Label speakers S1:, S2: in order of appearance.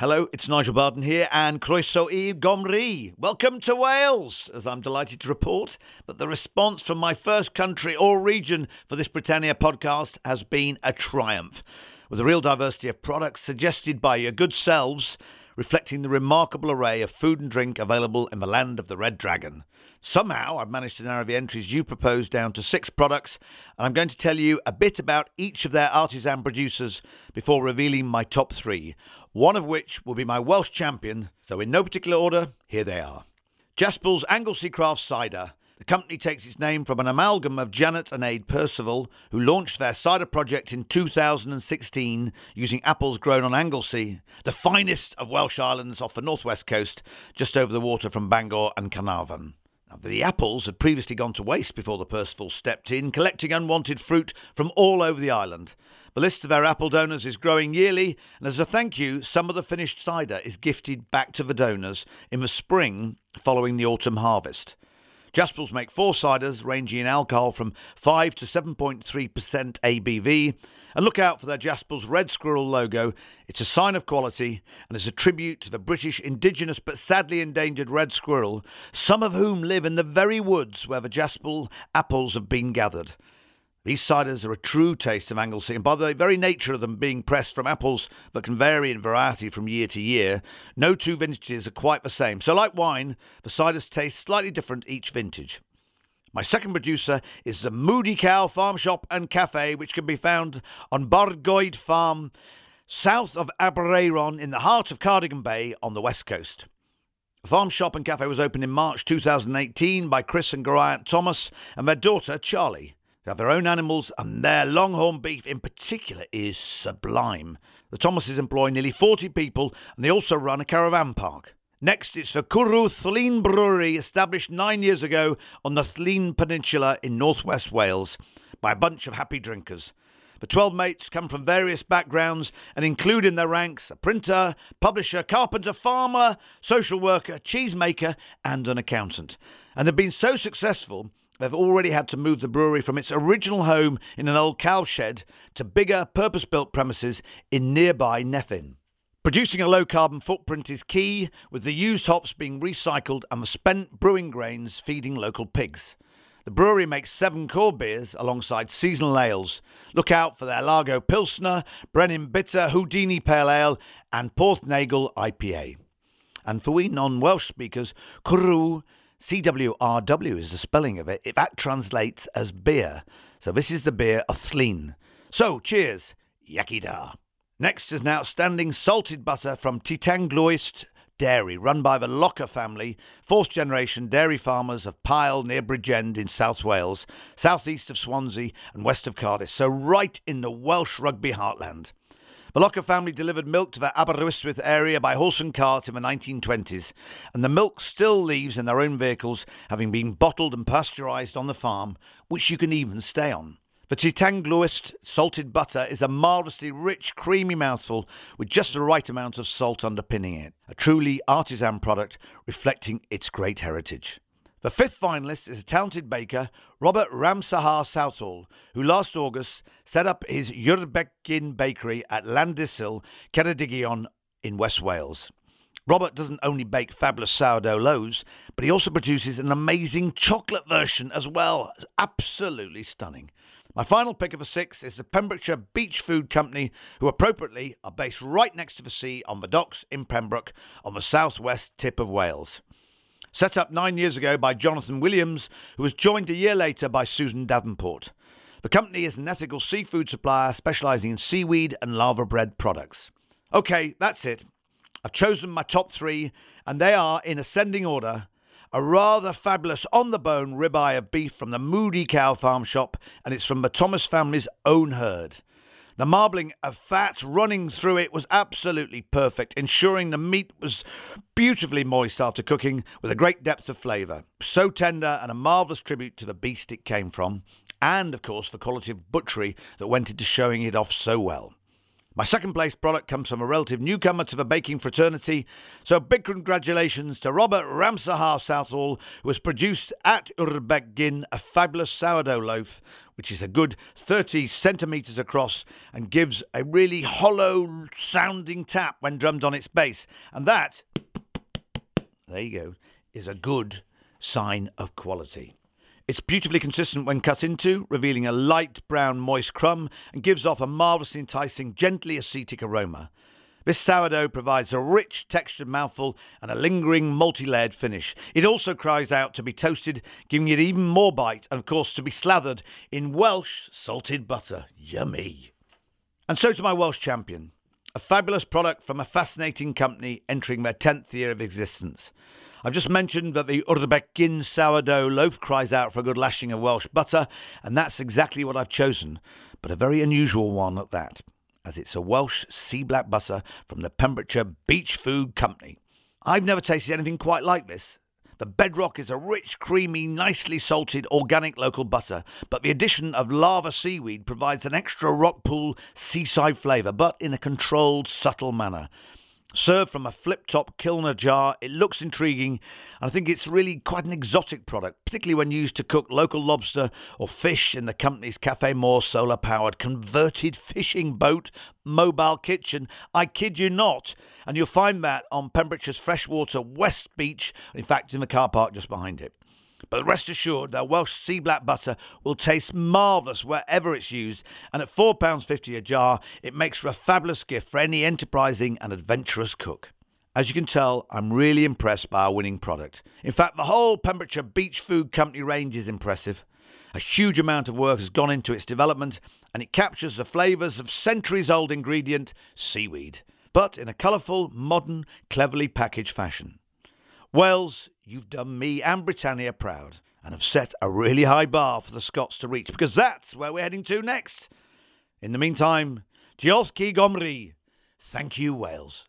S1: Hello, it's Nigel Barden here, and Croeso i Gymru. Welcome to Wales, as I'm delighted to report that the response from my first country or region for this Britannia podcast has been a triumph, with a real diversity of products suggested by your good selves, reflecting the remarkable array of food and drink available in the land of the Red Dragon. Somehow, I've managed to narrow the entries you proposed down to six products, and I'm going to tell you a bit about each of their artisan producers before revealing my top three one of which will be my Welsh champion. So, in no particular order, here they are. Jaspel's Anglesey Craft Cider. The company takes its name from an amalgam of Janet and Aid Percival, who launched their cider project in 2016 using apples grown on Anglesey, the finest of Welsh islands off the northwest coast, just over the water from Bangor and Caernarfon. Now, the apples had previously gone to waste before the Percival stepped in, collecting unwanted fruit from all over the island. The list of our apple donors is growing yearly, and as a thank you, some of the finished cider is gifted back to the donors in the spring following the autumn harvest. Jaspels make four ciders ranging in alcohol from 5 to 7.3% ABV. And look out for their Jaspels Red Squirrel logo. It's a sign of quality and is a tribute to the British indigenous but sadly endangered red squirrel, some of whom live in the very woods where the Jaspel apples have been gathered. These ciders are a true taste of Anglesey, and by the very nature of them being pressed from apples that can vary in variety from year to year, no two vintages are quite the same. So, like wine, the ciders taste slightly different each vintage. My second producer is the Moody Cow Farm Shop and Cafe, which can be found on Bargoed Farm, south of Aberaeron, in the heart of Cardigan Bay on the west coast. The farm shop and cafe was opened in March 2018 by Chris and Geraint Thomas and their daughter Charlie. They have their own animals, and their longhorn beef in particular is sublime. The Thomases employ nearly 40 people, and they also run a caravan park. Next, it's the Cwrw Llŷn Brewery, established nine years ago on the Llŷn Peninsula in northwest Wales by a bunch of happy drinkers. The 12 mates come from various backgrounds and include in their ranks a printer, publisher, carpenter, farmer, social worker, cheesemaker, and an accountant. And they've been so successful They've already had to move the brewery from its original home in an old cow shed to bigger, purpose built premises in nearby Nefyn. Producing a low carbon footprint is key, with the used hops being recycled and the spent brewing grains feeding local pigs. The brewery makes seven core beers alongside seasonal ales. Look out for their Largo Pilsner, Brenin Bitter, Houdini Pale Ale, and Porth Neigwl IPA. And for we non Welsh speakers, Cwrw CWRW is the spelling of it. That translates as beer. So this is the beer of Llŷn. So cheers, Iechyd da. Next is an outstanding salted butter from Ty Tanglwyst Dairy, run by the Locker family, fourth generation dairy farmers of Pyle near Bridgend in South Wales, southeast of Swansea and west of Cardiff, so right in the Welsh rugby heartland. The Locker family delivered milk to the Aberystwyth area by horse and cart in the 1920s, and the milk still leaves in their own vehicles, having been bottled and pasteurised on the farm, which you can even stay on. The Ty Tanglwyst salted butter is a marvellously rich, creamy mouthful with just the right amount of salt underpinning it. A truly artisan product reflecting its great heritage. The fifth finalist is a talented baker, Robert Ramsahar Southall, who last August set up his Yurbekin bakery at Llandysul, Ceredigion in West Wales. Robert doesn't only bake fabulous sourdough loaves, but he also produces an amazing chocolate version as well. Absolutely stunning. My final pick of the six is the Pembrokeshire Beach Food Company, who appropriately are based right next to the sea on the docks in Pembroke on the southwest tip of Wales. Set up nine years ago by Jonathan Williams, who was joined a year later by Susan Davenport. The company is an ethical seafood supplier specialising in seaweed and laverbread products. Okay, that's it. I've chosen my top three, and they are in ascending order a rather fabulous on the bone ribeye of beef from the Moody Cow Farm Shop, and it's from the Thomas family's own herd. The marbling of fat running through it was absolutely perfect, ensuring the meat was beautifully moist after cooking with a great depth of flavour. So tender and a marvellous tribute to the beast it came from, and of course the quality of butchery that went into showing it off so well. My second place product comes from a relative newcomer to the baking fraternity, so big congratulations to Robert Ramsahar Southall, who has produced at Urbegin a fabulous sourdough loaf which is a good 30 centimetres across and gives a really hollow sounding tap when drummed on its base. And that, there you go, is a good sign of quality. It's beautifully consistent when cut into, revealing a light brown moist crumb and gives off a marvellously enticing, gently acetic aroma. This sourdough provides a rich textured mouthful and a lingering multi layered finish. It also cries out to be toasted, giving it even more bite, and of course to be slathered in Welsh salted butter. Yummy. And so to my Welsh champion, a fabulous product from a fascinating company entering their 10th year of existence. I've just mentioned that the Urbekin sourdough loaf cries out for a good lashing of Welsh butter, and that's exactly what I've chosen, but a very unusual one at that as it's a Welsh sea black butter from the Pembrokeshire Beach Food Company. I've never tasted anything quite like this. The bedrock is a rich, creamy, nicely salted organic local butter, but the addition of laver seaweed provides an extra rock pool seaside flavour, but in a controlled, subtle manner. Served from a flip top kilner jar, it looks intriguing, and I think it's really quite an exotic product, particularly when used to cook local lobster or fish in the company's Café Môr solar powered converted fishing boat mobile kitchen. I kid you not. And you'll find that on Pembrokeshire's freshwater West Beach, in fact, in the car park just behind it. But rest assured, their Welsh sea black butter will taste marvellous wherever it's used, and at £4.50 a jar, it makes for a fabulous gift for any enterprising and adventurous cook. As you can tell, I'm really impressed by our winning product. In fact, the whole Pembrokeshire Beach Food Company range is impressive. A huge amount of work has gone into its development, and it captures the flavours of centuries old ingredient, seaweed, but in a colourful, modern, cleverly packaged fashion. Wales, you've done me and Britannia proud and have set a really high bar for the Scots to reach because that's where we're heading to next. In the meantime, Diolch Gomri. Thank you, Wales.